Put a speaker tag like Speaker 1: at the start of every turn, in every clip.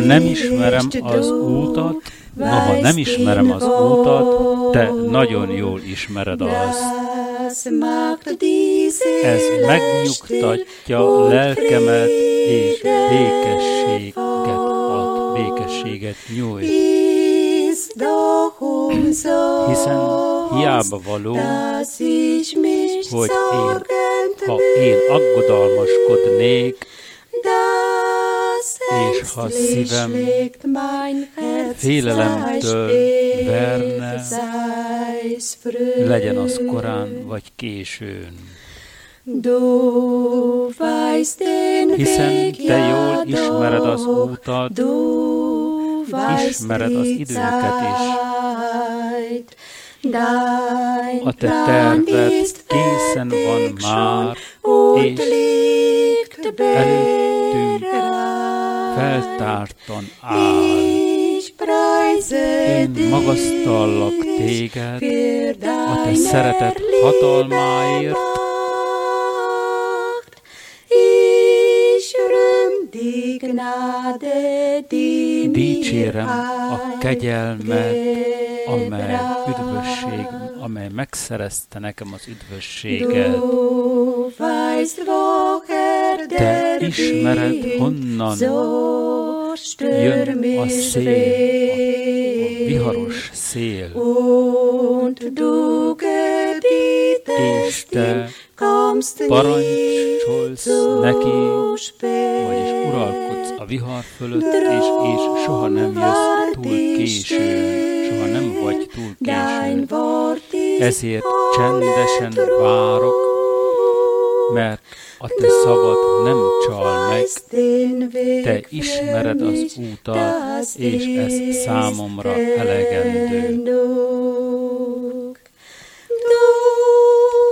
Speaker 1: Ha nem ismerem az útat, noha nem ismerem az útat, te nagyon jól ismered azt. Ez megnyugtatja lelkemet és békességet ad, békességet nyújt. Hiszen hiába való, hogy én, ha én aggodalmaskodnék, és ha szívem félelemtől verne, legyen az korán vagy későn. Hiszen te jól ismered az útat, ismered az időket is. A te terved készen van már, és előttünk feltártan áll. Én magasztallak téged a te szeretet hatalmáért, Dicsérem a kegyelmet, amely üdvösség, amely megszerezte nekem az üdvösséget. Te ismered, honnan jön a szél, a, viharos szél, és te parancsolsz neki, vagyis uralkodsz a vihar fölött, és, és soha nem jössz túl későn, soha nem vagy túl későn. Ezért csendesen várok, mert a te szavad nem csal meg, te ismered az útat, és ez számomra elegendő.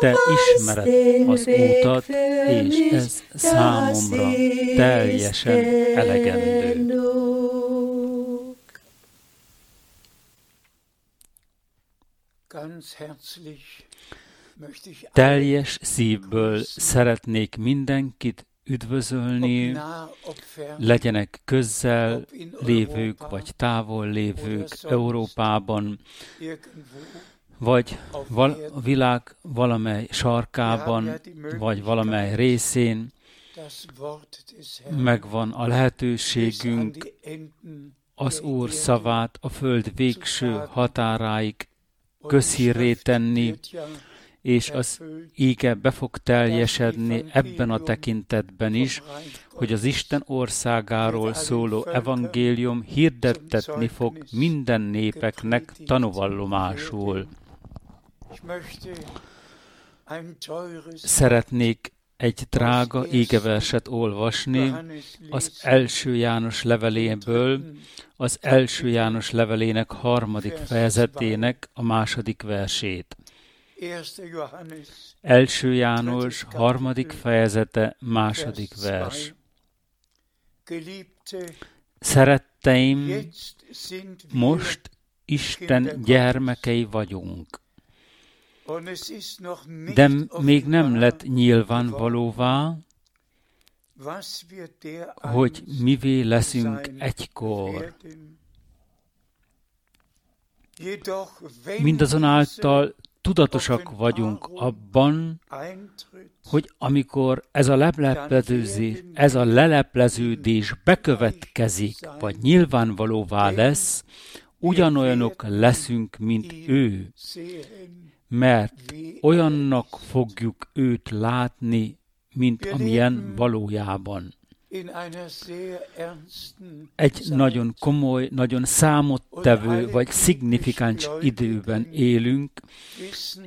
Speaker 1: Te ismered az útat, és ez számomra teljesen elegendő. Teljes szívből szeretnék mindenkit üdvözölni, legyenek közel lévők, vagy távol lévők Európában, vagy val- a világ valamely sarkában, vagy valamely részén. megvan a lehetőségünk az Úr szavát a föld végső határáig közhírré tenni, és az íge be fog teljesedni ebben a tekintetben is, hogy az Isten országáról szóló evangélium hirdettetni fog minden népeknek tanúvallomásul. Szeretnék egy drága égeverset olvasni az első János leveléből, az első János levelének harmadik fejezetének a második versét. Első János harmadik fejezete második vers. Szeretteim, most Isten gyermekei vagyunk de még nem lett nyilvánvalóvá, hogy mivé leszünk egykor. Mindazonáltal tudatosak vagyunk abban, hogy amikor ez a lelepleződés, ez a lelepleződés bekövetkezik, vagy nyilvánvalóvá lesz, ugyanolyanok leszünk, mint ő, mert olyannak fogjuk őt látni, mint amilyen valójában. Egy nagyon komoly, nagyon számottevő vagy szignifikáns időben élünk,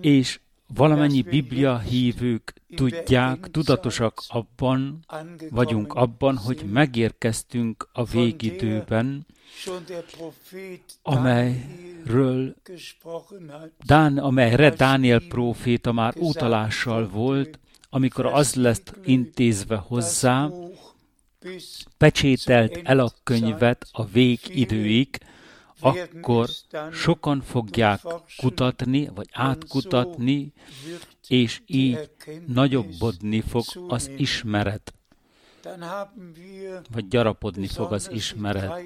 Speaker 1: és valamennyi Biblia hívők tudják, tudatosak abban, vagyunk abban, hogy megérkeztünk a végidőben, amelyről Dán, amelyre Dániel próféta már utalással volt, amikor az lesz intézve hozzá, pecsételt el a könyvet a végidőig, akkor sokan fogják kutatni, vagy átkutatni, és így nagyobbodni fog az ismeret. vagy gyarapodni fog az ismeret,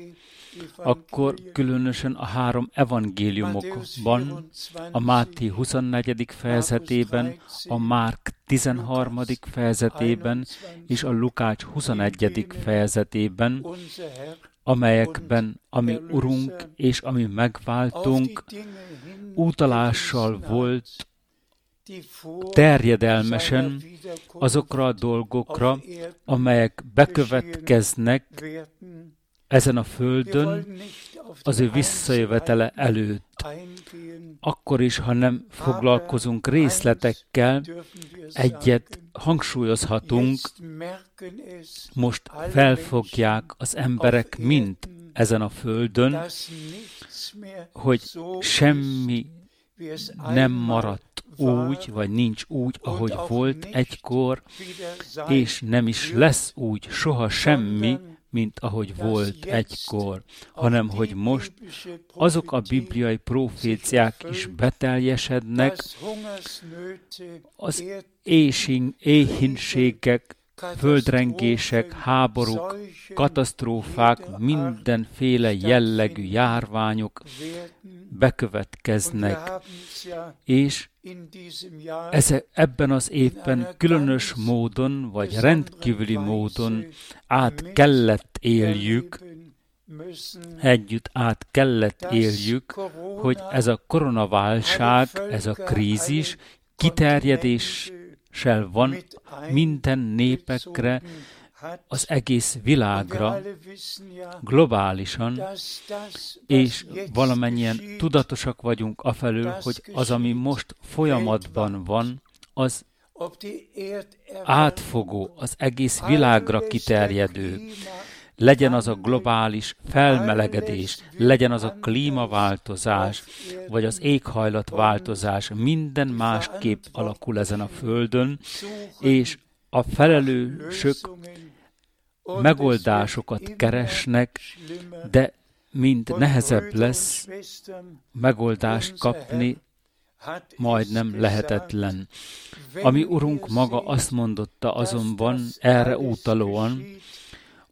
Speaker 1: akkor különösen a három evangéliumokban, a Máté 24. fejezetében, a Márk 13. fejezetében és a Lukács 21. fejezetében, amelyekben ami Urunk és ami megváltunk utalással volt terjedelmesen azokra a dolgokra, amelyek bekövetkeznek ezen a földön az ő visszajövetele előtt. Akkor is, ha nem foglalkozunk részletekkel, egyet hangsúlyozhatunk, most felfogják az emberek mind ezen a földön, hogy semmi nem maradt úgy, vagy nincs úgy, ahogy volt egykor, és nem is lesz úgy soha semmi, mint ahogy volt egykor, hanem hogy most azok a bibliai proféciák is beteljesednek, az éhínségek, földrengések, háborúk, katasztrófák, mindenféle jellegű járványok bekövetkeznek, és eze, ebben az évben különös módon, vagy rendkívüli módon át kellett éljük, együtt át kellett éljük, hogy ez a koronaválság, ez a krízis kiterjedéssel van minden népekre, az egész világra globálisan, és valamennyien tudatosak vagyunk afelől, hogy az, ami most folyamatban van, az átfogó, az egész világra kiterjedő, legyen az a globális felmelegedés, legyen az a klímaváltozás, vagy az éghajlatváltozás, minden másképp alakul ezen a Földön, és a felelősök megoldásokat keresnek, de mind nehezebb lesz megoldást kapni, majdnem lehetetlen. Ami Urunk maga azt mondotta azonban erre utalóan,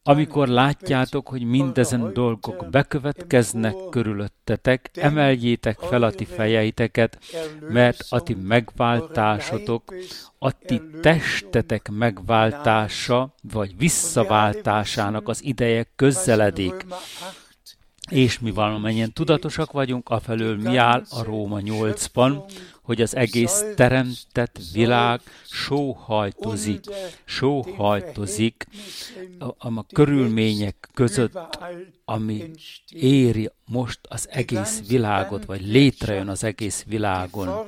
Speaker 1: amikor látjátok, hogy mindezen dolgok bekövetkeznek körülöttetek, emeljétek fel a ti fejeiteket, mert a ti megváltásotok, a ti testetek megváltása, vagy visszaváltásának az ideje közeledik. És mi valamennyien tudatosak vagyunk, afelől mi áll a Róma 8-ban, hogy az egész teremtett világ sóhajtozik, sóhajtozik a, a körülmények között, ami éri most az egész világot, vagy létrejön az egész világon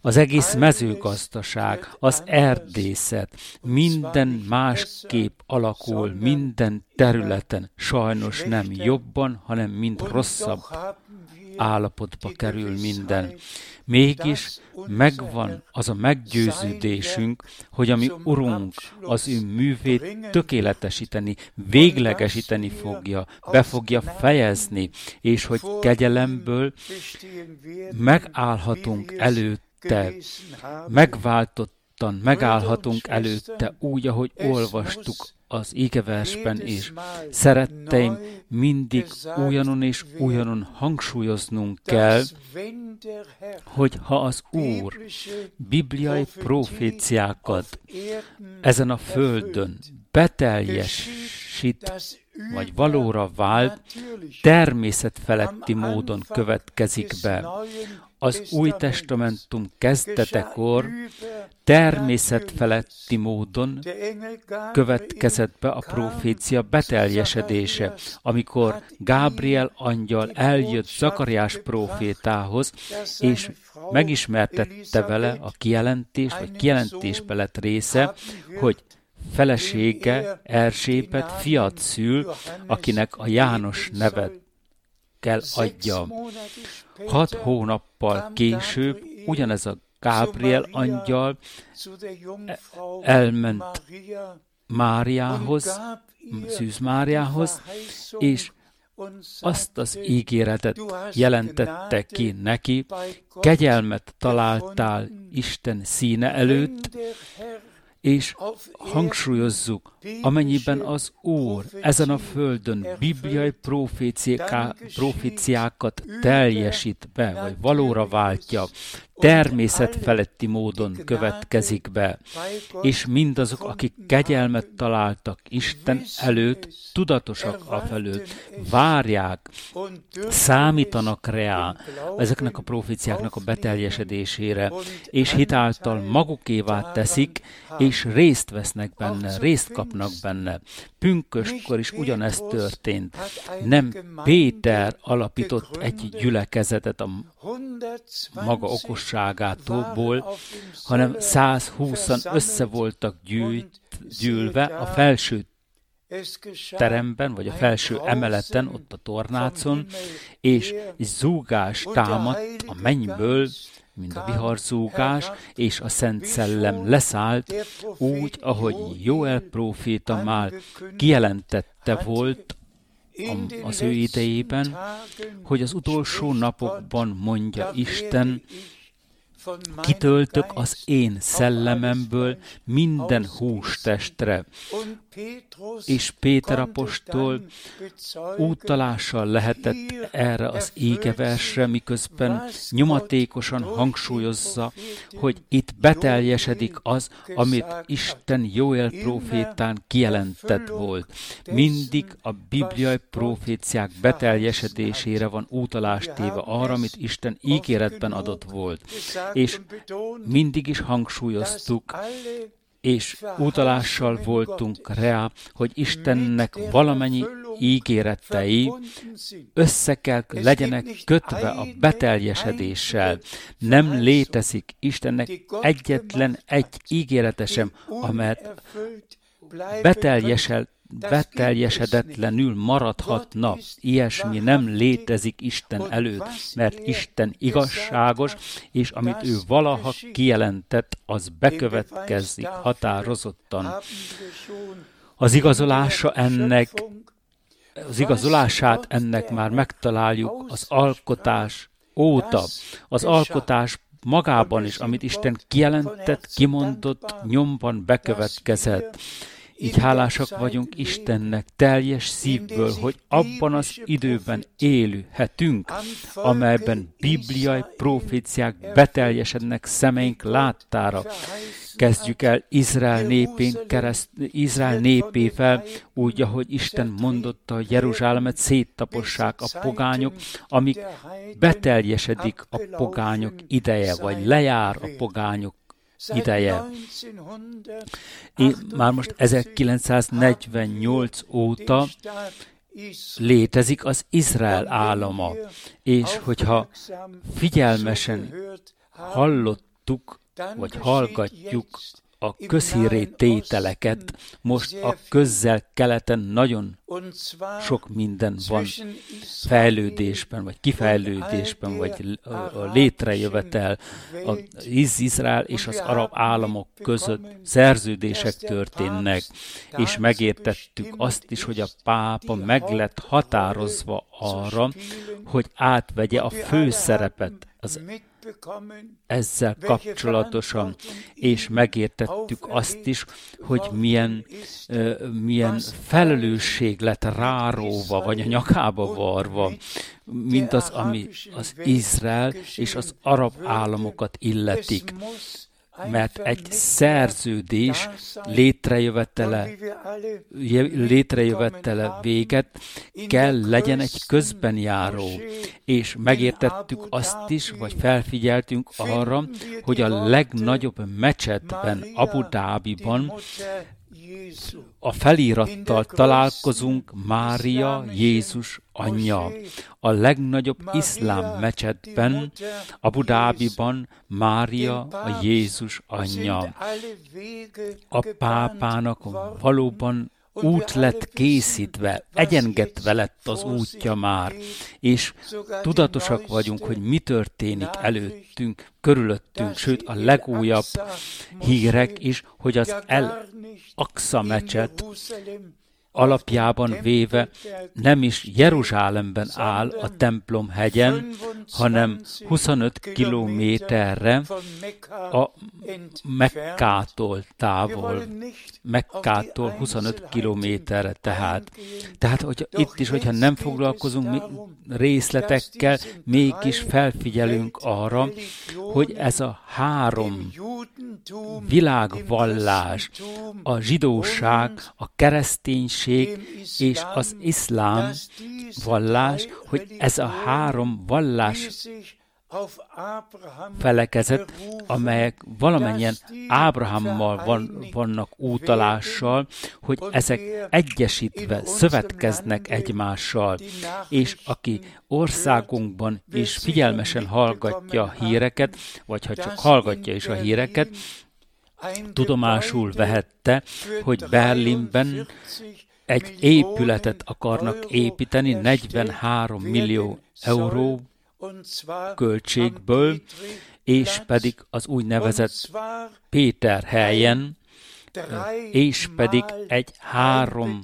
Speaker 1: az egész mezőgazdaság, az erdészet, minden másképp alakul, minden területen, sajnos nem jobban, hanem mind rosszabb állapotba kerül minden. Mégis megvan az a meggyőződésünk, hogy ami Urunk az ő művét tökéletesíteni, véglegesíteni fogja, be fogja fejezni, és hogy kegyelemből megállhatunk előtte, megváltottan megállhatunk előtte úgy, ahogy olvastuk az égeversben is. Szeretteim, mindig újanon és újanon hangsúlyoznunk kell, hogy ha az Úr bibliai proféciákat ezen a földön beteljesít, vagy valóra vált, természetfeletti módon következik be. Az új testamentum kezdetekor természetfeletti módon következett be a profécia beteljesedése, amikor Gábriel angyal eljött Zakariás profétához, és megismertette vele a kijelentés, vagy kijelentésbe lett része, hogy felesége Erzsébet fiat szül, akinek a János nevet kell adja. Hat hónappal később ugyanez a Gábriel angyal elment Máriához, Szűz Máriához, és azt az ígéretet jelentette ki neki, kegyelmet találtál Isten színe előtt, és hangsúlyozzuk, amennyiben az Úr ezen a földön bibliai proféciákat teljesít be, vagy valóra váltja, természet feletti módon következik be, és mindazok, akik kegyelmet találtak Isten előtt, tudatosak a felőtt, várják, számítanak rá ezeknek a proféciáknak a beteljesedésére, és hitáltal magukévá teszik, és részt vesznek benne, részt kapnak benne. Pünköskor is ugyanezt történt. Nem Péter alapított egy gyülekezetet a maga okosságától, hanem 120-an össze voltak gyűjt, gyűlve a felső teremben, vagy a felső emeleten, ott a tornácon, és egy zúgás támadt a mennyből, mint a viharzúgás, és a Szent Szellem leszállt, úgy, ahogy Joel próféta már kijelentette volt az ő idejében, hogy az utolsó napokban mondja Isten, kitöltök az én szellememből minden hústestre. És Péter apostol úttalással lehetett erre az égeversre, miközben nyomatékosan hangsúlyozza, hogy itt beteljesedik az, amit Isten Joel profétán kijelentett volt. Mindig a bibliai proféciák beteljesedésére van útalást téve arra, amit Isten ígéretben adott volt és mindig is hangsúlyoztuk, és utalással voltunk rá, hogy Istennek valamennyi ígéretei össze kell legyenek kötve a beteljesedéssel. Nem létezik Istennek egyetlen egy ígérete sem, amelyet beteljesel, beteljesedetlenül maradhatna. Ilyesmi nem létezik Isten előtt, mert Isten igazságos, és amit ő valaha kijelentett, az bekövetkezik határozottan. Az igazolása ennek, az igazolását ennek már megtaláljuk az alkotás óta. Az alkotás magában is, amit Isten kijelentett, kimondott, nyomban bekövetkezett. Így hálásak vagyunk Istennek teljes szívből, hogy abban az időben élőhetünk, amelyben bibliai proféciák beteljesednek szemeink láttára. Kezdjük el Izrael, népén kereszt, Izrael népével, úgy, ahogy Isten mondotta, hogy Jeruzsálemet széttapossák a pogányok, amíg beteljesedik a pogányok ideje, vagy lejár a pogányok ideje. Én már most 1948 óta létezik az Izrael állama, és hogyha figyelmesen hallottuk, vagy hallgatjuk a közhíré tételeket, most a közzel keleten nagyon sok minden van. fejlődésben, vagy kifejlődésben, vagy a létrejövetel az Izrael és az arab államok között szerződések történnek, és megértettük azt is, hogy a pápa meg lett határozva arra, hogy átvegye a főszerepet az ezzel kapcsolatosan, és megértettük azt is, hogy milyen, milyen felelősség lett ráróva, vagy a nyakába varva, mint az, ami az Izrael és az arab államokat illetik mert egy szerződés létrejövetele, létrejövetele véget kell legyen egy közben járó, és megértettük azt is, vagy felfigyeltünk arra, hogy a legnagyobb mecsetben, Abu Dhabiban a felirattal találkozunk Mária, Jézus anyja. A legnagyobb iszlám mecsetben, Abu Dhabiban Mária, a Jézus anyja. A pápának valóban út lett készítve, egyengetve lett az útja már, és tudatosak vagyunk, hogy mi történik előttünk, körülöttünk, sőt a legújabb hírek is, hogy az El Aqsa mecset alapjában véve nem is Jeruzsálemben áll a templom hegyen, hanem 25 kilométerre a Mekkától távol. Mekkától 25 kilométerre tehát. Tehát hogy itt is, hogyha nem foglalkozunk részletekkel, mégis felfigyelünk arra, hogy ez a három világvallás, a zsidóság, a kereszténység és az iszlám vallás, hogy ez a három vallás felekezet, amelyek valamennyien Ábrahámmal van, vannak útalással, hogy ezek egyesítve szövetkeznek egymással, és aki országunkban is figyelmesen hallgatja a híreket, vagy ha csak hallgatja is a híreket, tudomásul vehette, hogy Berlinben egy épületet akarnak építeni 43 millió euró költségből, és pedig az úgynevezett Péter helyen, és pedig egy három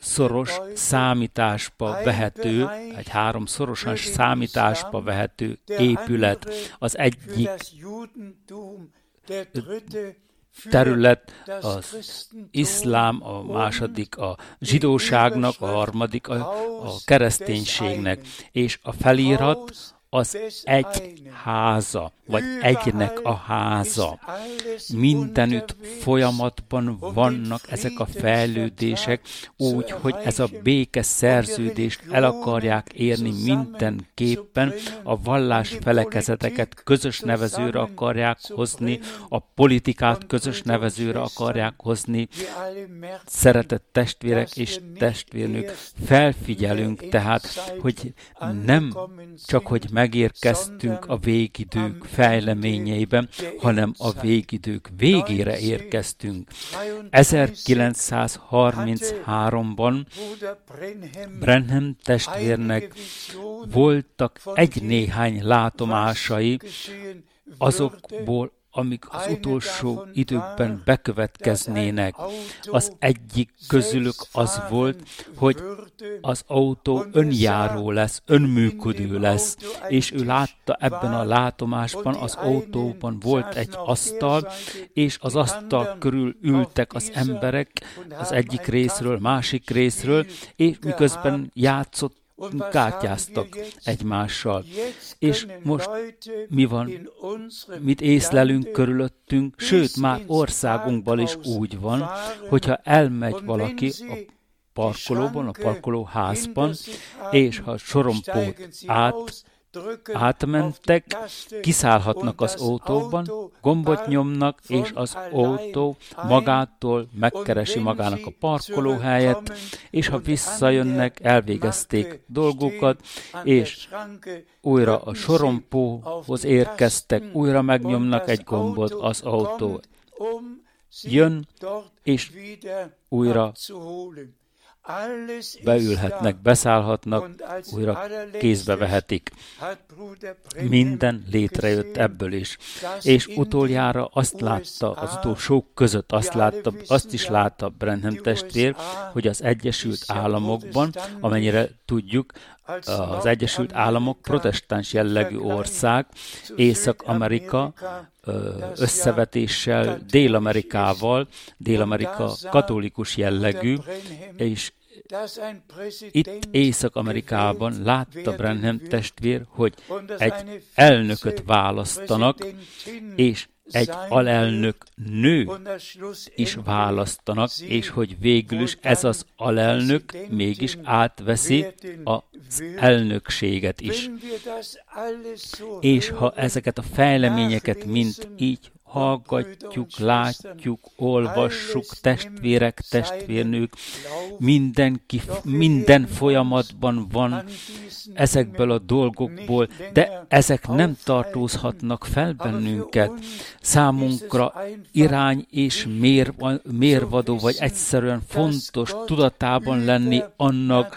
Speaker 1: szoros számításba vehető, egy három szorosan számításba vehető épület. Az egyik terület az iszlám, a második a zsidóságnak, a harmadik a, a kereszténységnek, és a felirat az egy háza, vagy egynek a háza. Mindenütt folyamatban vannak ezek a fejlődések, úgy, hogy ez a béke szerződést el akarják érni mindenképpen, a vallás felekezeteket közös nevezőre akarják hozni, a politikát közös nevezőre akarják hozni. Szeretett testvérek és testvérnők, felfigyelünk tehát, hogy nem csak, hogy megérkeztünk a végidők fejleményeiben, hanem a végidők végére érkeztünk. 1933-ban Brenham testvérnek voltak egy-néhány látomásai, azokból amik az utolsó időkben bekövetkeznének. Az egyik közülük az volt, hogy az autó önjáró lesz, önműködő lesz, és ő látta ebben a látomásban, az autóban volt egy asztal, és az asztal körül ültek az emberek az egyik részről, másik részről, és miközben játszott kártyáztak egymással. És most mi van, mit észlelünk körülöttünk, sőt, már országunkban is úgy van, hogyha elmegy valaki a parkolóban, a parkolóházban, és ha sorompót át átmentek, kiszállhatnak az autóban, gombot nyomnak, és az autó magától megkeresi magának a parkolóhelyet, és ha visszajönnek, elvégezték dolgukat, és újra a sorompóhoz érkeztek, újra megnyomnak egy gombot, az autó jön, és újra beülhetnek, beszállhatnak, újra kézbe vehetik. Minden létrejött ebből is. És utoljára azt látta, az utolsók között azt, látta, azt is látta Brenham testvér, hogy az Egyesült Államokban, amennyire tudjuk, az Egyesült Államok protestáns jellegű ország, Észak-Amerika összevetéssel Dél-Amerikával, Dél-Amerika katolikus jellegű, és itt Észak-Amerikában látta Brenham testvér, hogy egy elnököt választanak, és egy alelnök nő is választanak, és hogy végül is ez az alelnök mégis átveszi az elnökséget is. És ha ezeket a fejleményeket mind így hallgatjuk, látjuk, olvassuk, testvérek, testvérnők, mindenki, minden folyamatban van ezekből a dolgokból, de ezek nem tartózhatnak fel bennünket. Számunkra irány és mér, mérvadó, vagy egyszerűen fontos tudatában lenni annak,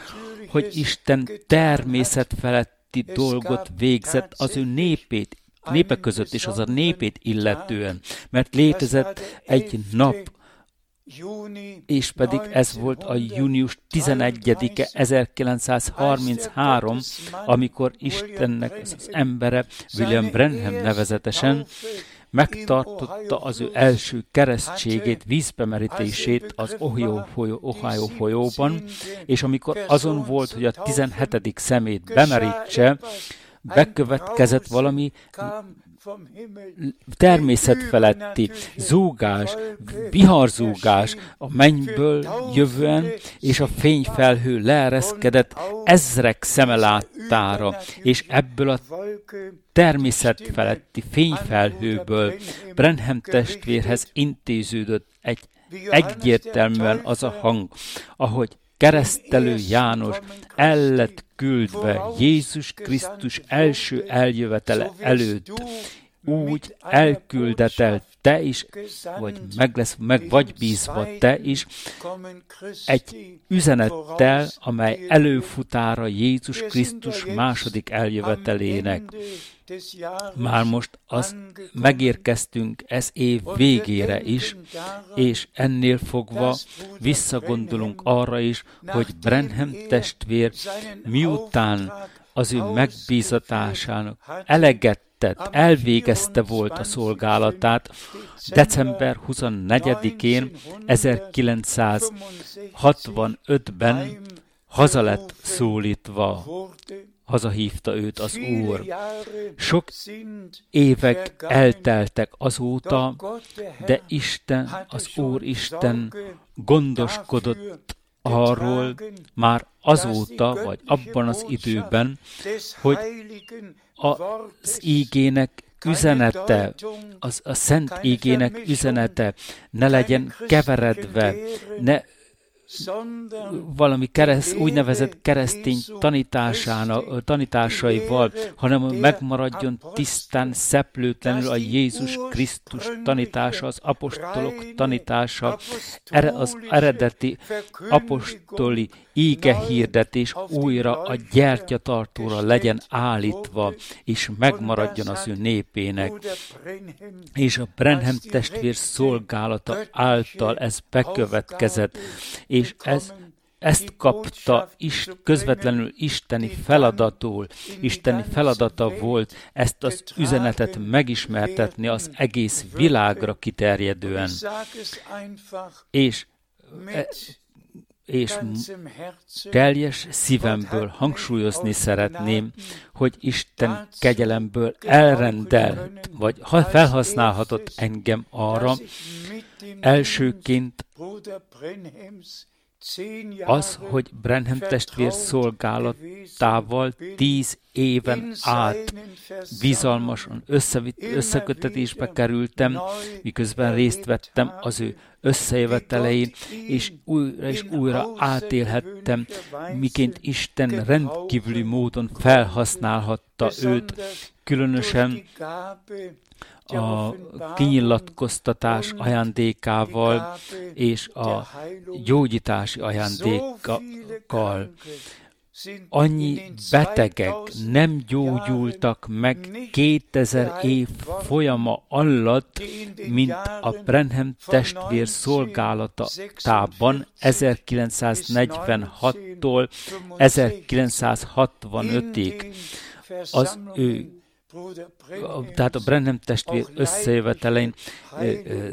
Speaker 1: hogy Isten természet feletti dolgot végzett az ő népét népek között is, az a népét illetően, mert létezett egy nap, és pedig ez volt a június 11-e 1933, amikor Istennek az embere, William Branham nevezetesen, megtartotta az ő első keresztségét, vízbemerítését az Ohio, folyó, Ohio folyóban, és amikor azon volt, hogy a 17. szemét bemerítse, bekövetkezett valami természetfeletti zúgás, viharzúgás a mennyből jövően, és a fényfelhő leereszkedett ezrek szeme láttára, és ebből a természetfeletti fényfelhőből Brenham testvérhez intéződött egy egyértelműen az a hang, ahogy keresztelő János el lett küldve Jézus Krisztus első eljövetele előtt, úgy elküldetel te is, vagy meg, lesz, meg vagy bízva te is, egy üzenettel, amely előfutára Jézus Krisztus második eljövetelének. Már most az megérkeztünk ez év végére is, és ennél fogva visszagondolunk arra is, hogy Brenham testvér miután az ő megbízatásának eleget tett, elvégezte volt a szolgálatát, december 24-én 1965-ben haza lett szólítva hazahívta őt az Úr. Sok évek elteltek azóta, de Isten, az Úr Isten gondoskodott arról már azóta, vagy abban az időben, hogy az ígének üzenete, az a szent ígének üzenete ne legyen keveredve, ne valami kereszt, úgynevezett keresztény tanításának, tanításaival, hanem megmaradjon tisztán, szeplőtlenül a Jézus Krisztus tanítása, az apostolok tanítása, az eredeti apostoli íge hirdetés újra a gyertyatartóra legyen állítva, és megmaradjon az ő népének. És a Brenham testvér szolgálata által ez bekövetkezett, és ez ezt kapta is, közvetlenül isteni feladatul, isteni feladata volt ezt az üzenetet megismertetni az egész világra kiterjedően. És e, és teljes szívemből hangsúlyozni szeretném, hogy Isten kegyelemből elrendelt, vagy felhasználhatott engem arra, elsőként az, hogy Brenham testvér szolgálatával tíz éven át bizalmasan összekötetésbe kerültem, miközben részt vettem az ő összejövetelein, és újra és újra átélhettem, miként Isten rendkívüli módon felhasználhatta őt, különösen a kinyilatkoztatás ajándékával és a gyógyítási ajándékkal. Annyi betegek nem gyógyultak meg 2000 év folyama alatt, mint a Brenham testvér szolgálatában 1946-tól 1965-ig. Az ő tehát a Brenham testvér összejövetelein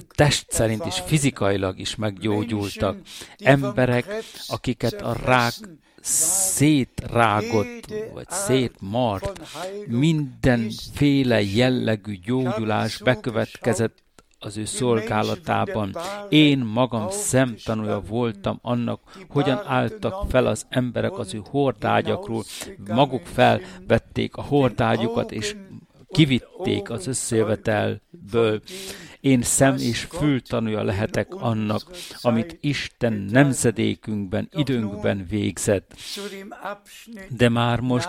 Speaker 1: test szerint is fizikailag is meggyógyultak. Emberek, akiket a rák szétrágott, vagy szétmart, mindenféle jellegű gyógyulás bekövetkezett az ő szolgálatában. Én magam szemtanúja voltam annak, hogyan álltak fel az emberek az ő hordágyakról, maguk felvették a hordágyukat, és kivitték az összejövetelből. Én szem és fültanúja lehetek annak, amit Isten nemzedékünkben, időnkben végzett. De már most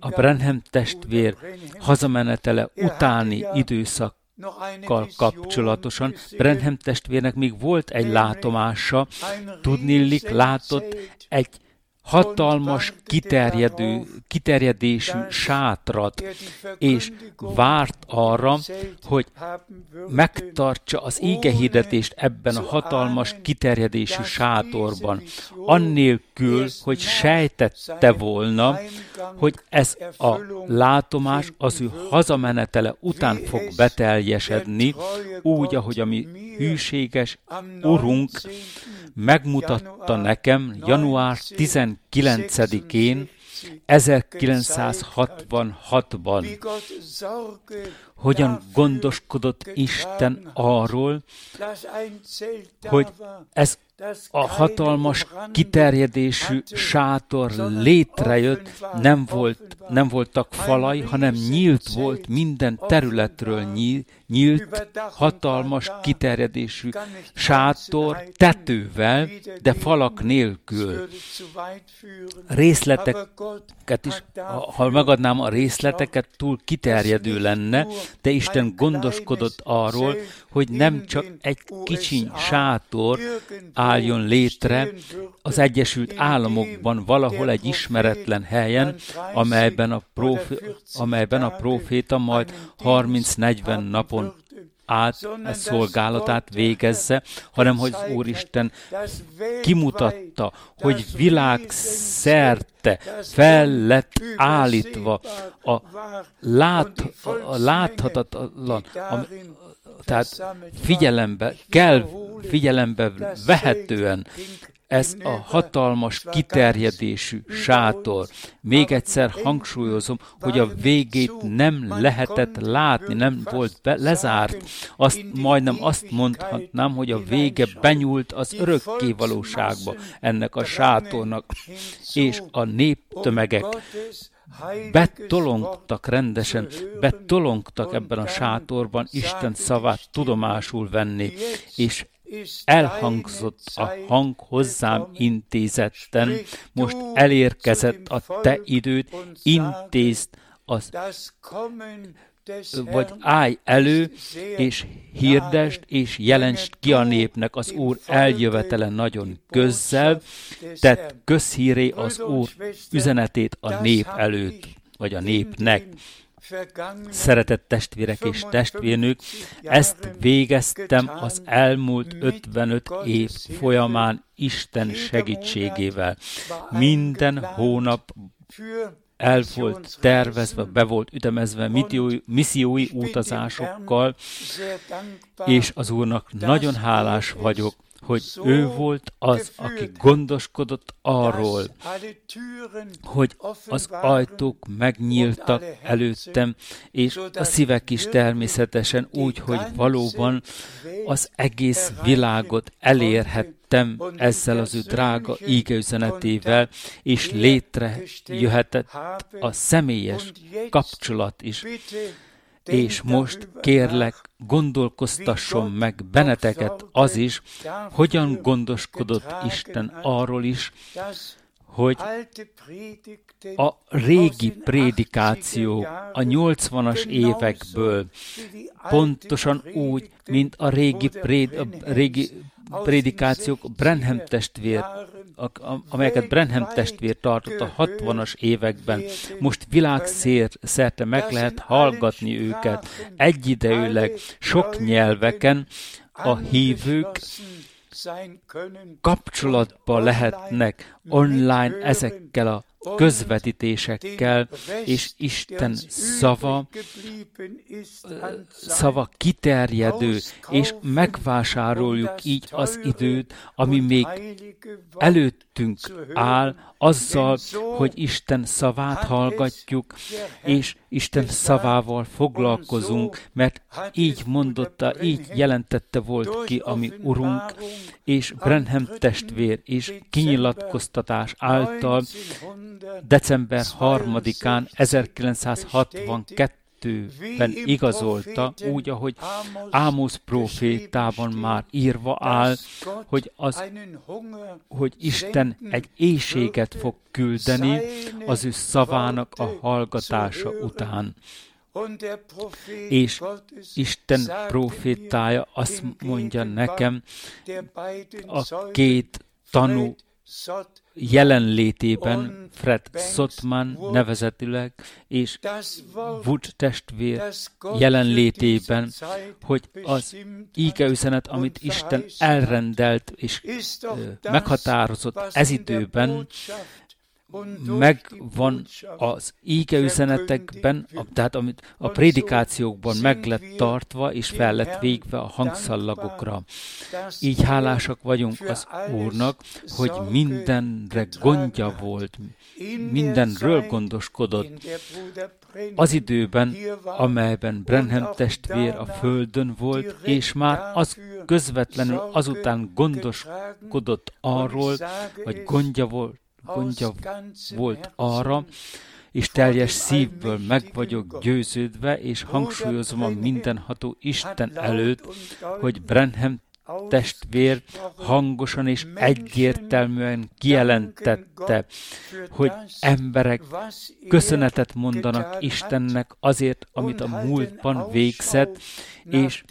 Speaker 1: a Brenham testvér hazamenetele utáni időszak kapcsolatosan. Brenham testvérnek még volt egy látomása, tudnillik látott egy hatalmas kiterjedő, kiterjedésű sátrat, és várt arra, hogy megtartsa az égehirdetést ebben a hatalmas kiterjedésű sátorban, annélkül, hogy sejtette volna, hogy ez a látomás az ő hazamenetele után fog beteljesedni, úgy, ahogy a mi hűséges Urunk megmutatta nekem január 19-én 1966-ban, hogyan gondoskodott Isten arról, hogy ez a hatalmas kiterjedésű sátor létrejött, nem, volt, nem voltak falai, hanem nyílt volt minden területről nyílt, nyílt, hatalmas kiterjedésű sátor tetővel, de falak nélkül. Részleteket is, ha megadnám a részleteket, túl kiterjedő lenne, de Isten gondoskodott arról, hogy nem csak egy kicsiny sátor álljon létre az Egyesült Államokban valahol egy ismeretlen helyen, amelyben a, profi, amelyben a proféta majd 30-40 napon át e szolgálatát végezze, hanem hogy az Úristen kimutatta, hogy világszerte fel lett állítva a, lát, a láthatatlan, a, tehát figyelembe kell, figyelembe vehetően ez a hatalmas kiterjedésű sátor. Még egyszer hangsúlyozom, hogy a végét nem lehetett látni, nem volt be, lezárt. Azt majdnem azt mondhatnám, hogy a vége benyúlt az örökké valóságba ennek a sátornak, és a néptömegek betolongtak rendesen, betolongtak ebben a sátorban Isten szavát tudomásul venni, és elhangzott a hang hozzám intézetten, most elérkezett a te időt, intézd az vagy állj elő, és hirdest, és jelentsd ki a népnek az Úr eljövetele nagyon közzel, tett közhíré az Úr üzenetét a nép előtt, vagy a népnek. Szeretett testvérek és testvérnők, ezt végeztem az elmúlt 55 év folyamán Isten segítségével. Minden hónap el volt tervezve, be volt ütemezve missziói, missziói utazásokkal, és az Úrnak nagyon hálás vagyok, hogy ő volt az, aki gondoskodott arról, hogy az ajtók megnyíltak előttem, és a szívek is természetesen úgy, hogy valóban az egész világot elérhettem ezzel az ő drága ígeüzenetével, és létrejöhetett a személyes kapcsolat is. És most kérlek, gondolkoztasson meg benneteket az is, hogyan gondoskodott Isten arról is, hogy a régi prédikáció a 80-as évekből pontosan úgy, mint a régi, préd, a régi prédikációk Brenham testvér amelyeket Brenham testvér tartott a 60-as években. Most világszerte meg lehet hallgatni őket egyidejűleg sok nyelveken, a hívők kapcsolatba lehetnek online ezekkel a közvetítésekkel, és Isten szava, szava kiterjedő, és megvásároljuk így az időt, ami még előttünk áll, azzal, hogy Isten szavát hallgatjuk, és Isten szavával foglalkozunk, mert így mondotta, így jelentette volt ki a mi Urunk, és Brenham testvér és kinyilatkoztatás által december 3-án 1962 ben igazolta, úgy, ahogy Ámosz profétában már írva áll, hogy, az, hogy Isten egy éjséget fog küldeni az ő szavának a hallgatása után. És Isten profétája azt mondja nekem, a két tanú jelenlétében Fred Sotman nevezetüleg, és Wood testvér jelenlétében, hogy az ígeüzenet, amit Isten elrendelt és meghatározott ez időben, megvan az ígeüzenetekben, tehát amit a prédikációkban meg lett tartva és fel lett végve a hangszallagokra. Így hálásak vagyunk az Úrnak, hogy mindenre gondja volt, mindenről gondoskodott. Az időben, amelyben Brenham testvér a földön volt, és már az közvetlenül azután gondoskodott arról, hogy gondja volt gondja volt arra, és teljes szívből meg vagyok győződve, és hangsúlyozom a mindenható Isten előtt, hogy Brenham testvér hangosan és egyértelműen kijelentette, hogy emberek köszönetet mondanak Istennek azért, amit a múltban végzett, és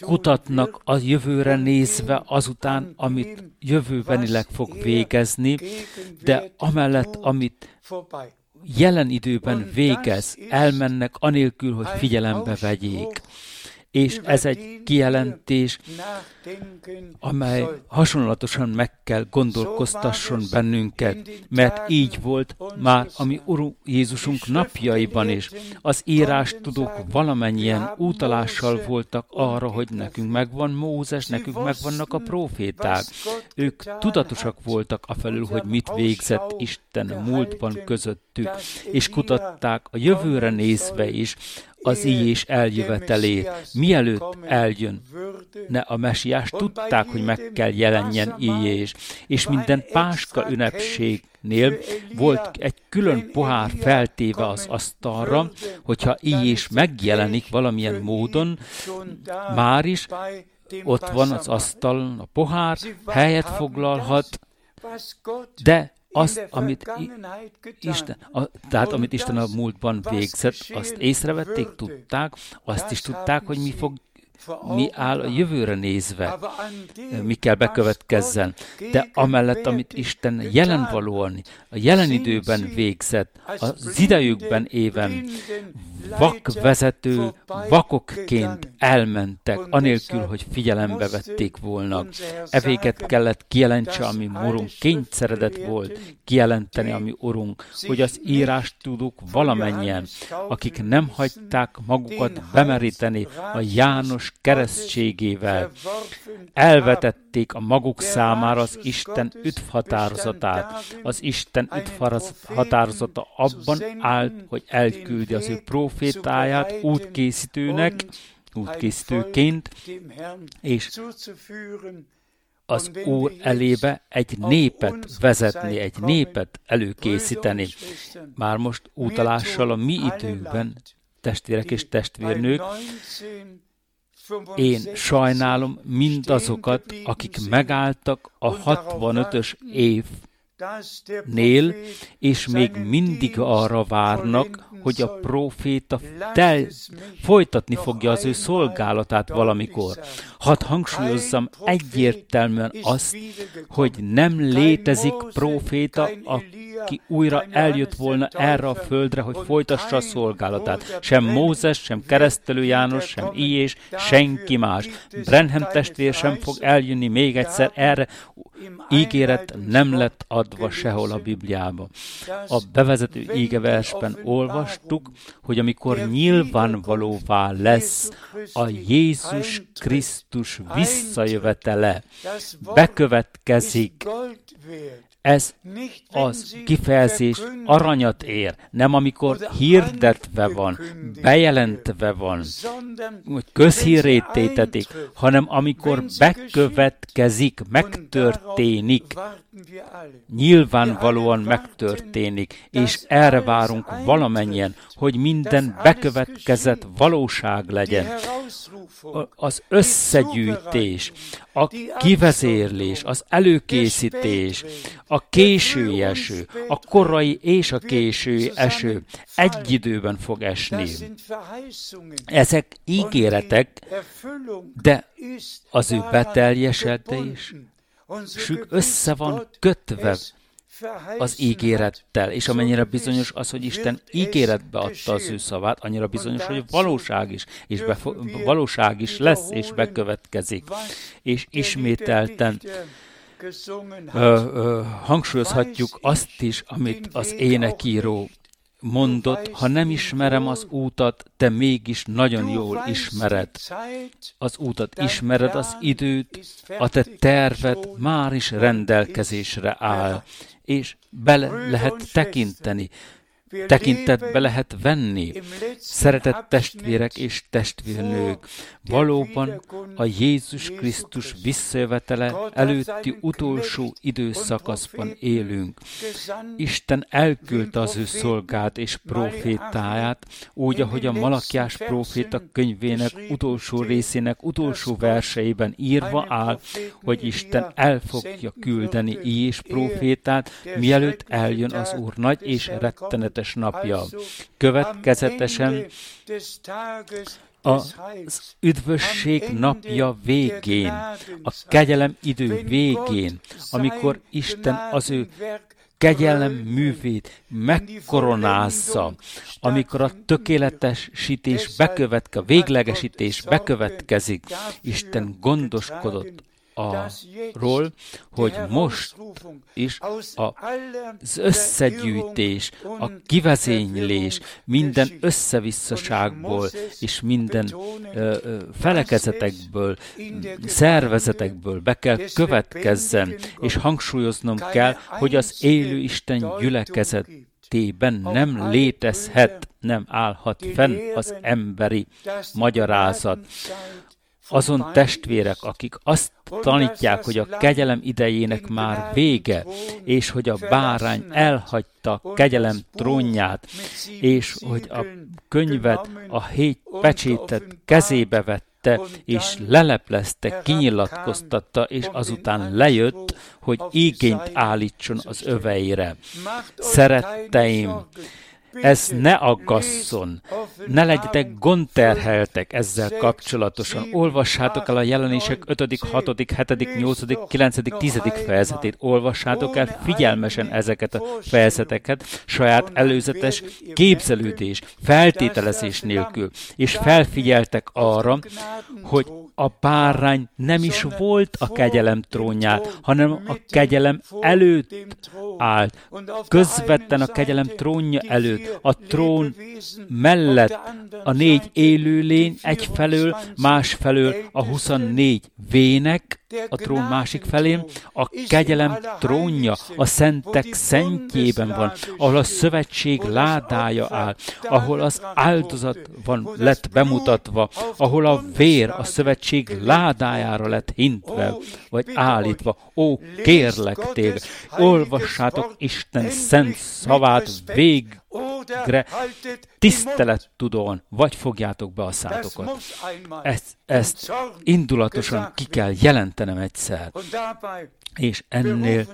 Speaker 1: kutatnak a jövőre nézve azután, amit jövőbenileg fog végezni, de amellett, amit jelen időben végez, elmennek anélkül, hogy figyelembe vegyék és ez egy kijelentés, amely hasonlatosan meg kell gondolkoztasson bennünket, mert így volt már a mi Uru Jézusunk napjaiban is. Az írás tudók valamennyien útalással voltak arra, hogy nekünk megvan Mózes, nekünk megvannak a proféták. Ők tudatosak voltak afelül, hogy mit végzett Isten a múltban közöttük, és kutatták a jövőre nézve is, az és eljövetelét, mielőtt eljön. Ne a mesiás tudták, hogy meg kell jelenjen és, és minden páska ünnepségnél volt egy külön pohár feltéve az asztalra, hogyha és megjelenik valamilyen módon, már is ott van az asztalon a pohár, helyet foglalhat, de azt, amit Isten, a, tehát amit Isten a múltban végzett, azt észrevették, tudták, azt is tudták, hogy mi fog mi áll a jövőre nézve, mi kell bekövetkezzen. De amellett, amit Isten jelenvalóan, a jelen időben végzett, az idejükben éven vakvezető vakokként elmentek, anélkül, hogy figyelembe vették volna. Evéket kellett kijelentse, ami morunk kényszeredett volt, kijelenteni, ami urunk, hogy az írás tudók valamennyien, akik nem hagyták magukat bemeríteni a János keresztségével, elvetették a maguk számára az Isten üdv határozatát. Az Isten üdv határozata abban állt, hogy elküldi az ő profétáját útkészítőnek, útkészítőként, és az Úr elébe egy népet vezetni, egy népet előkészíteni. Már most utalással a mi időben, testvérek és testvérnők, én sajnálom mindazokat, akik megálltak a 65-ös év nél, és még mindig arra várnak, hogy a proféta tel, folytatni fogja az ő szolgálatát valamikor. Hadd hangsúlyozzam egyértelműen azt, hogy nem létezik proféta, aki újra eljött volna erre a földre, hogy folytassa a szolgálatát. Sem Mózes, sem Keresztelő János, sem Iés, senki más. Brenhem testvér sem fog eljönni még egyszer erre, ígéret nem lett adva sehol a Bibliában. A bevezető ígeversben olvastuk, hogy amikor nyilvánvalóvá lesz a Jézus Krisztus visszajövetele, bekövetkezik. ez az kifejezés aranyat ér, nem amikor hirdetve van, bejelentve van, hogy közhírét tétetik, hanem amikor bekövetkezik, megtörténik, nyilvánvalóan megtörténik, és erre várunk valamennyien, hogy minden bekövetkezett valóság legyen. Az összegyűjtés, a kivezérlés, az előkészítés, a késői eső, a korai és a késői eső egy időben fog esni. Ezek ígéretek, de az ő beteljesedés össze van kötve az ígérettel, és amennyire bizonyos az, hogy Isten ígéretbe adta az ő szavát, annyira bizonyos, hogy valóság is, és befo- valóság is lesz, és bekövetkezik. És ismételten ö, ö, hangsúlyozhatjuk azt is, amit az énekíró mondott, ha nem ismerem az útat, te mégis nagyon jól ismered. Az útat ismered, az időt, a te terved már is rendelkezésre áll. és bele lehet tekinteni, tekintetbe lehet venni. Szeretett testvérek és testvérnők, valóban a Jézus Krisztus visszajövetele előtti utolsó időszakaszban élünk. Isten elküldte az ő szolgát és profétáját, úgy, ahogy a Malakiás proféta könyvének utolsó részének utolsó verseiben írva áll, hogy Isten el fogja küldeni és profétát, mielőtt eljön az Úr nagy és rettenetes tökéletes napja. Következetesen az üdvösség napja végén, a kegyelem idő végén, amikor Isten az ő kegyelem művét megkoronázza, amikor a tökéletesítés bekövetkezik, a véglegesítés bekövetkezik, Isten gondoskodott arról, hogy most is az összegyűjtés, a kivezénylés minden összevisszaságból és minden felekezetekből, szervezetekből be kell következzen, és hangsúlyoznom kell, hogy az élő Isten gyülekezetében nem létezhet, nem állhat fenn az emberi magyarázat azon testvérek, akik azt tanítják, hogy a kegyelem idejének már vége, és hogy a bárány elhagyta kegyelem trónját, és hogy a könyvet, a hét pecsétet kezébe vette, és leleplezte, kinyilatkoztatta, és azután lejött, hogy igényt állítson az öveire. Szeretteim, ez ne aggasszon, ne legyetek gondterheltek ezzel kapcsolatosan. Olvassátok el a jelenések 5., 6., 7., 8., 9., 10. fejezetét. Olvassátok el figyelmesen ezeket a fejezeteket, saját előzetes képzelődés, feltételezés nélkül, és felfigyeltek arra, hogy a bárány nem is volt a kegyelem trónján, hanem a kegyelem előtt állt, közvetten a kegyelem trónja előtt, a trón mellett a négy élőlény egyfelől, másfelől a 24 vének, a trón másik felén, a kegyelem trónja a szentek szentjében van, ahol a szövetség ládája áll, ahol az áldozat van, lett bemutatva, ahol a vér a szövetség ládájára lett hintve, vagy állítva. Ó, kérlek téged, olvassátok Isten szent szavát végre, tisztelet tudóan, vagy fogjátok be a szátokat. Ezt, ezt indulatosan ki kell jelentenem egyszer. És ennél,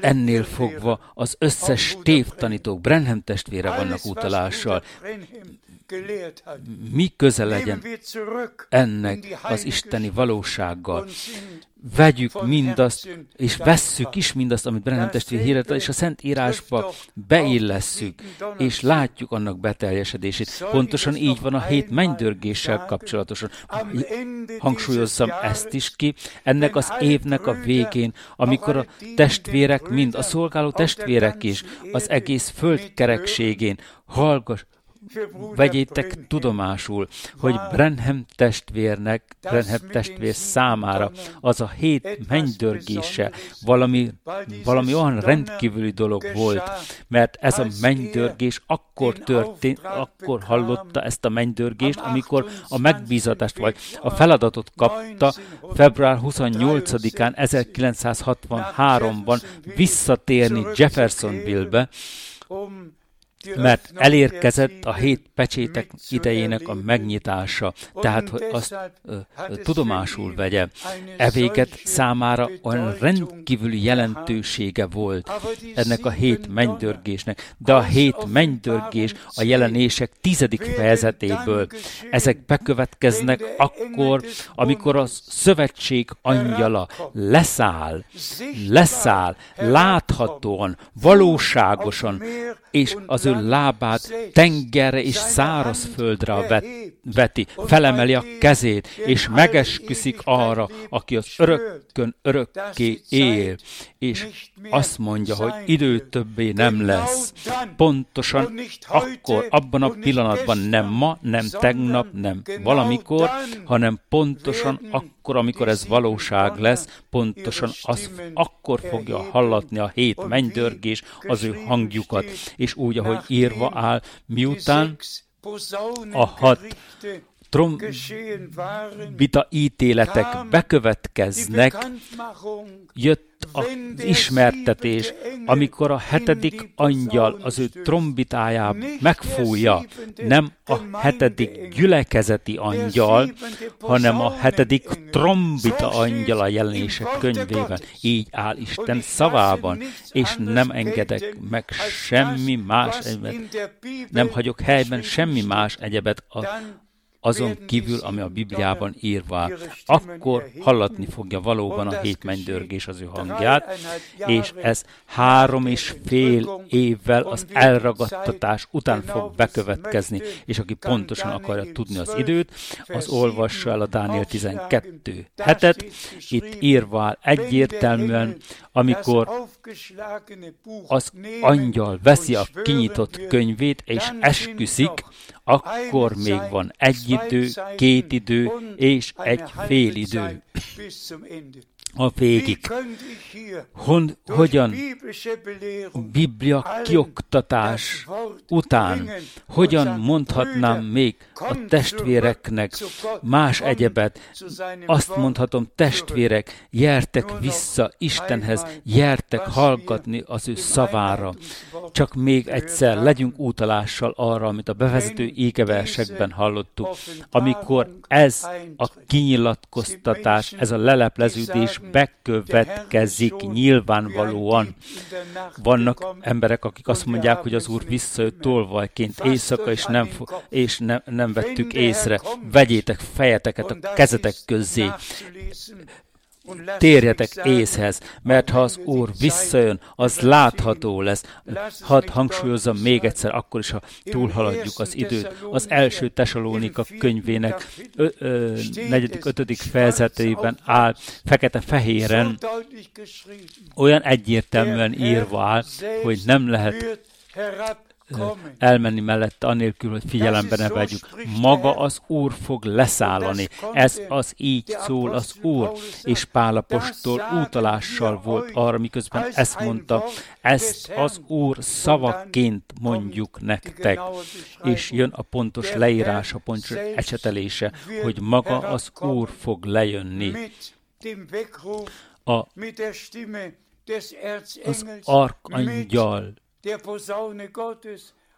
Speaker 1: ennél fogva az összes tévtanítók, Brenham testvére vannak utalással. Mi köze legyen ennek az isteni valósággal? Vegyük mindazt, és vesszük is mindazt, amit Brennan testvér híret, és a Szent Írásba beillesszük, és látjuk annak beteljesedését. Pontosan így van a hét mennydörgéssel kapcsolatosan. Hangsúlyozzam ezt is ki, ennek az évnek a végén, amikor a testvérek, mind a szolgáló testvérek is, az egész föld kerekségén hallgass, vegyétek tudomásul, hogy Brenham testvérnek, Brenham testvér számára az a hét mennydörgése valami, valami olyan rendkívüli dolog volt, mert ez a mennydörgés akkor történt, akkor hallotta ezt a mennydörgést, amikor a megbízatást vagy a feladatot kapta február 28-án 1963-ban visszatérni Jeffersonville-be, mert elérkezett a hét pecsétek idejének a megnyitása, tehát hogy azt ö, tudomásul vegye. E véget számára olyan rendkívüli jelentősége volt ennek a hét mennydörgésnek, de a hét mennydörgés a jelenések tizedik fejezetéből. Ezek bekövetkeznek akkor, amikor a szövetség angyala leszáll, leszáll, láthatóan, valóságosan, és az ő lábát tengerre és szárazföldre vet, veti, felemeli a kezét, és megesküszik arra, aki az örökkön örökké él, és azt mondja, hogy idő többé nem lesz. Pontosan akkor, abban a pillanatban, nem ma, nem tegnap, nem valamikor, hanem pontosan akkor, amikor ez valóság lesz, pontosan az akkor fogja hallatni a hét mennydörgés az ő hangjukat, és úgy, ahogy írva áll, miután a hat trombita ítéletek bekövetkeznek, jött az ismertetés, amikor a hetedik angyal az ő trombitáját megfújja, nem a hetedik gyülekezeti angyal, hanem a hetedik trombita angyal a jelenések könyvében. Így áll Isten szavában, és nem engedek meg semmi más egyebet, nem hagyok helyben semmi más egyebet a azon kívül, ami a Bibliában írva, akkor hallatni fogja valóban a hét mennydörgés az ő hangját, és ez három és fél évvel az elragadtatás után fog bekövetkezni, és aki pontosan akarja tudni az időt, az olvassa el a Dániel 12 hetet, itt írva egyértelműen, amikor az angyal veszi a kinyitott könyvét, és esküszik, akkor még van egy idő, két idő és egy fél idő a végig. Hon, hogyan Biblia kioktatás után, hogyan mondhatnám még a testvéreknek más egyebet, azt mondhatom, testvérek, jertek vissza Istenhez, jertek hallgatni az ő szavára. Csak még egyszer legyünk útalással arra, amit a bevezető égeversekben hallottuk, amikor ez a kinyilatkoztatás, ez a lelepleződés bekövetkezik nyilvánvalóan. Vannak emberek, akik azt mondják, hogy az Úr visszajött tolvajként éjszaka, és nem, és nem, nem vettük észre. Vegyétek fejeteket a kezetek közé térjetek észhez, mert ha az Úr visszajön, az látható lesz. Hadd hangsúlyozom még egyszer, akkor is, ha túlhaladjuk az időt. Az első Tesalónika könyvének ö, ö, negyedik, ötödik fejezetében áll fekete-fehéren olyan egyértelműen írva áll, hogy nem lehet elmenni mellette, anélkül, hogy figyelembe ne vegyük. Maga az Úr fog leszállani. Ez az így szól az Úr. És Pálapostól útalással volt arra, miközben ezt mondta, ezt az Úr szavaként mondjuk nektek. És jön a pontos leírás, a pontos ecsetelése, hogy maga az Úr fog lejönni. A, az arkangyal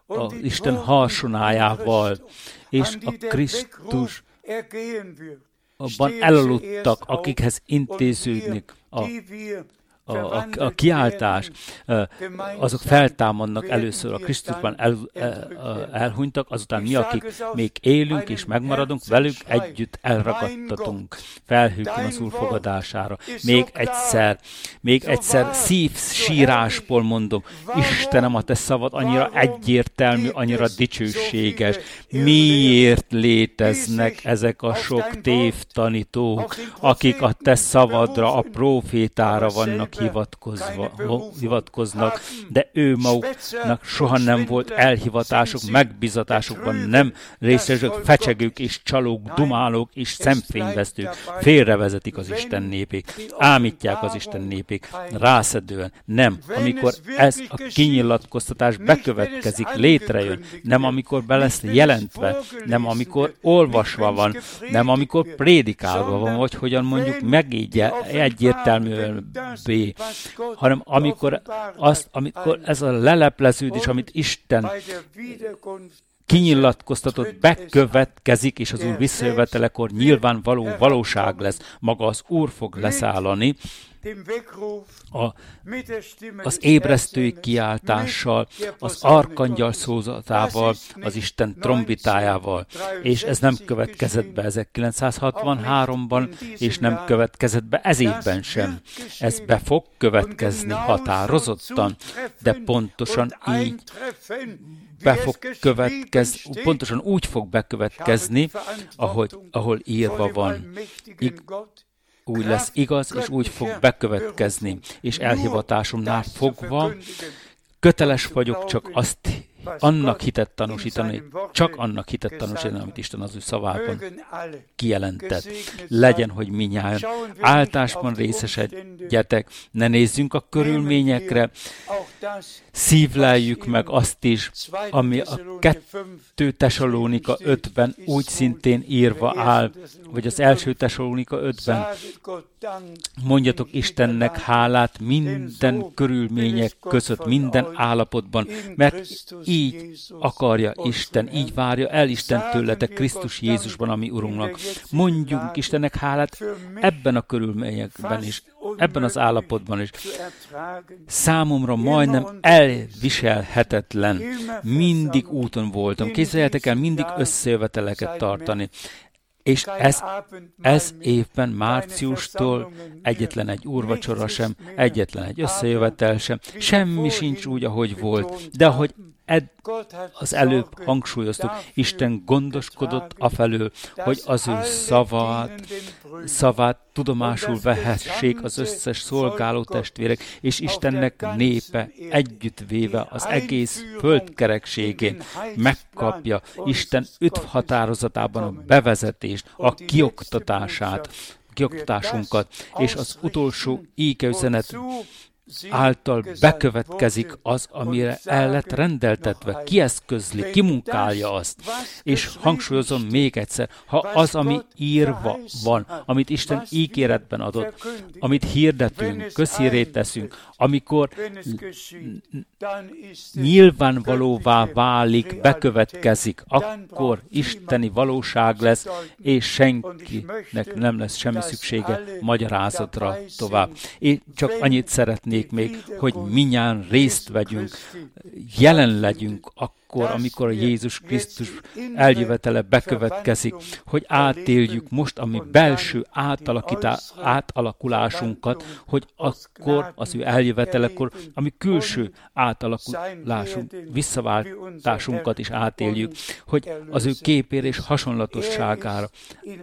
Speaker 1: a Isten harsonájával, és a Krisztus abban elaludtak, akikhez intéződnek a a, a, a kiáltás, azok feltámadnak először a Krisztusban el, el, elhunytak, azután mi, akik még élünk és megmaradunk, velük együtt elragadtatunk. felhőkön az Úr fogadására. Még egyszer, még egyszer szív sírásból mondom, Istenem, a te szavad annyira egyértelmű, annyira dicsőséges. Miért léteznek ezek a sok tévtanítók, akik a te szavadra, a profétára vannak hivatkozva, hivatkoznak, de ő maguknak soha nem volt elhivatások, megbizatásokban nem. Részesek, fecsegők és csalók, dumálók és szemfényvesztők, félrevezetik az Isten népét, ámítják az Isten népét, rászedően. Nem, amikor ez a kinyilatkoztatás bekövetkezik, létrejön, nem amikor be lesz jelentve, nem amikor olvasva van, nem amikor prédikálva van, vagy hogyan mondjuk megígye egyértelműen felé, hanem amikor, azt, amikor ez a lelepleződés, amit Isten kinyilatkoztatott, bekövetkezik, és az Úr visszajövetelekor nyilvánvaló valóság lesz, maga az Úr fog leszállani, a, az ébresztői kiáltással, az arkangyal szózatával, az Isten trombitájával. És ez nem következett be 1963-ban, és nem következett be ez évben sem. Ez be fog következni határozottan, de pontosan így be fog következni, pontosan úgy fog bekövetkezni, ahogy, ahol írva van. Úgy lesz igaz, és úgy fog bekövetkezni, és elhivatásomnál fogva köteles vagyok csak azt annak hitet tanúsítani, csak annak hitet tanúsítani, amit Isten az ő szavában kijelentett. Legyen, hogy minnyáján áltásban részesedjetek, ne nézzünk a körülményekre, szívleljük meg azt is, ami a kettő Tesalónika 5-ben úgy szintén írva áll, vagy az első Tesalónika 5-ben. Mondjatok Istennek hálát minden körülmények között, minden állapotban, mert így akarja Isten, így várja el Isten tőletek Krisztus Jézusban, ami Urunknak. Mondjunk Istennek hálát ebben a körülményekben is, ebben az állapotban is. Számomra majdnem elviselhetetlen. Mindig úton voltam. Képzeljetek el, mindig összejöveteleket tartani. És ez, ez évben márciustól egyetlen egy úrvacsora sem, egyetlen egy összejövetel sem, semmi sincs úgy, ahogy volt. De ahogy ed, az előbb hangsúlyoztuk, Isten gondoskodott afelől, hogy az ő szavát, szavát tudomásul vehessék az összes szolgáló testvérek, és Istennek népe együttvéve az egész földkerekségén megkapja Isten öt határozatában a bevezetést, a kioktatását, kioktatásunkat, és az utolsó ékeüzenet által bekövetkezik az, amire el lett rendeltetve, kieszközli, kimunkálja azt. És hangsúlyozom még egyszer, ha az, ami írva van, amit Isten ígéretben adott, amit hirdetünk, közhírét teszünk, amikor nyilvánvalóvá válik, bekövetkezik, akkor isteni valóság lesz, és senkinek nem lesz semmi szüksége magyarázatra tovább. Én csak annyit szeretnék még, hogy minnyán részt vegyünk, jelen legyünk akkor, akkor, amikor Jézus Krisztus eljövetele bekövetkezik, hogy átéljük most a mi belső átalakulásunkat, hogy akkor az ő eljövetelekor, ami külső átalakulásunk, visszaváltásunkat is átéljük, hogy az ő képére és hasonlatosságára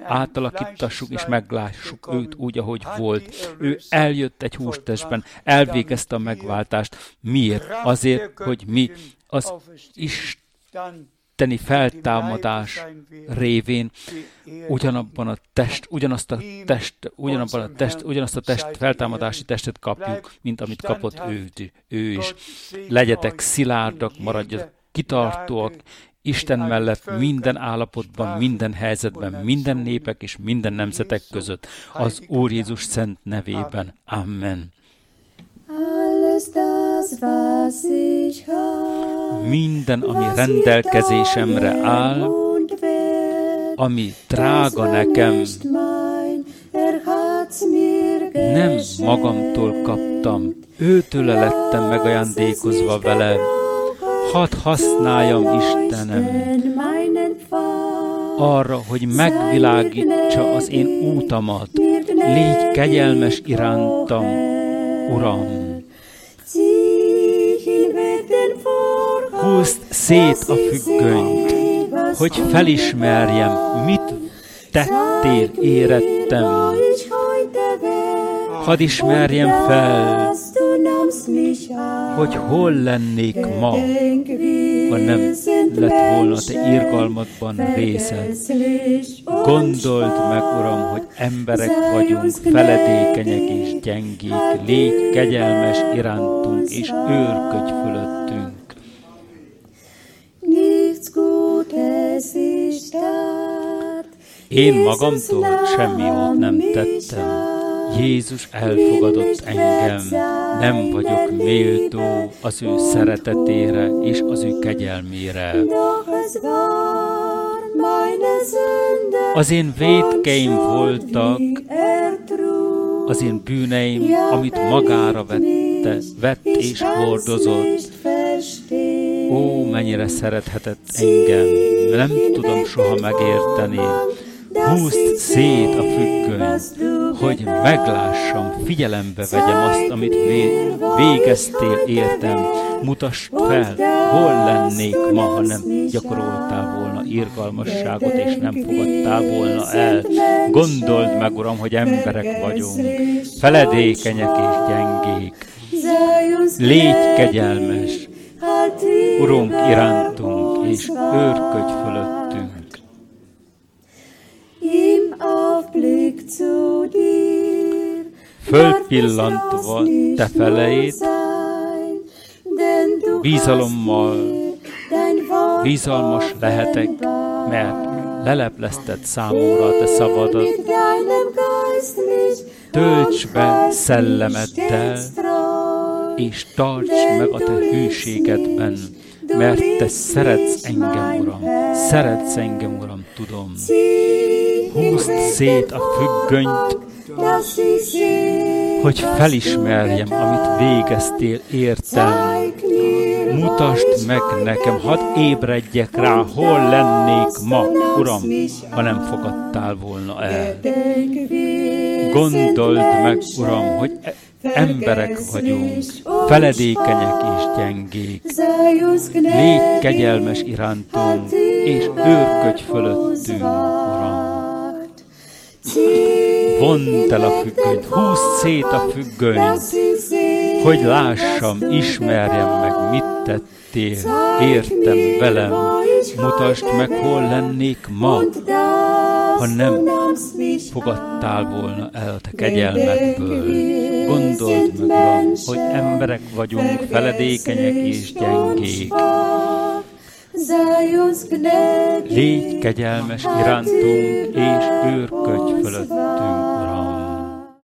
Speaker 1: átalakítassuk és meglássuk őt úgy, ahogy volt. Ő eljött egy hústestben, elvégezte a megváltást. Miért? Azért, hogy mi az isteni feltámadás révén ugyanabban a test, ugyanazt a test, ugyanabban a test, ugyanazt a test, feltámadási testet kapjuk, mint amit kapott ő, ő is. Legyetek szilárdak, maradjatok kitartóak, Isten mellett minden állapotban, minden helyzetben, minden népek és minden nemzetek között, az Úr Jézus szent nevében. Amen. Minden, ami rendelkezésemre áll, ami drága nekem, nem magamtól kaptam, őtőle lettem megajándékozva vele. Hadd használjam Istenem arra, hogy megvilágítsa az én útamat. Légy kegyelmes irántam, Uram! Húzd szét a függönyt, hogy felismerjem, mit tettél érettem. Hadd ismerjem fel, hogy hol lennék ma, ha nem lett volna te irgalmadban részed. Gondold meg, Uram, hogy emberek vagyunk, feledékenyek és gyengék, légy kegyelmes irántunk, és őrködj fölöttünk. Én magamtól semmi jót nem tettem. Jézus elfogadott engem, nem vagyok méltó az ő szeretetére és az ő kegyelmére. Az én védkeim voltak, az én bűneim, amit magára vette, vett és hordozott. Ó, mennyire szerethetett engem, nem tudom soha megérteni. Húzd szét a függönyt, hogy meglássam, figyelembe vegyem azt, amit végeztél értem. Mutass fel, hol lennék ma, ha nem gyakoroltál volna irgalmasságot, és nem fogadtál volna el. Gondold meg, Uram, hogy emberek vagyunk, feledékenyek és gyengék. Légy kegyelmes, Urunk irántunk, és őrködj fölöttünk. Fölpillantva te feleid, bízalommal, bízalmas lehetek, mert leleplezted számomra a te szabadat. Tölts be szellemeddel, és tarts meg a te hűségedben, mert te szeretsz engem, Uram, szeretsz engem, Uram, tudom. Húzd szét a függönyt, hogy felismerjem, amit végeztél értem. Mutasd meg nekem, hadd ébredjek rá, hol lennék ma, Uram, ha nem fogadtál volna el. Gondold meg, Uram, hogy emberek vagyunk, feledékenyek és gyengék. Légy kegyelmes irántunk, és őrködj fölöttünk, Uram. Vond el a függönyt, húzd szét a függönyt, hogy lássam, ismerjem meg, mit tettél, értem velem, mutasd meg, hol lennék ma, ha nem fogadtál volna el te kegyelmedből. Gondold meg, hogy emberek vagyunk, feledékenyek és gyengék. Légy kegyelmes irántunk, és őrködj fölöttünk.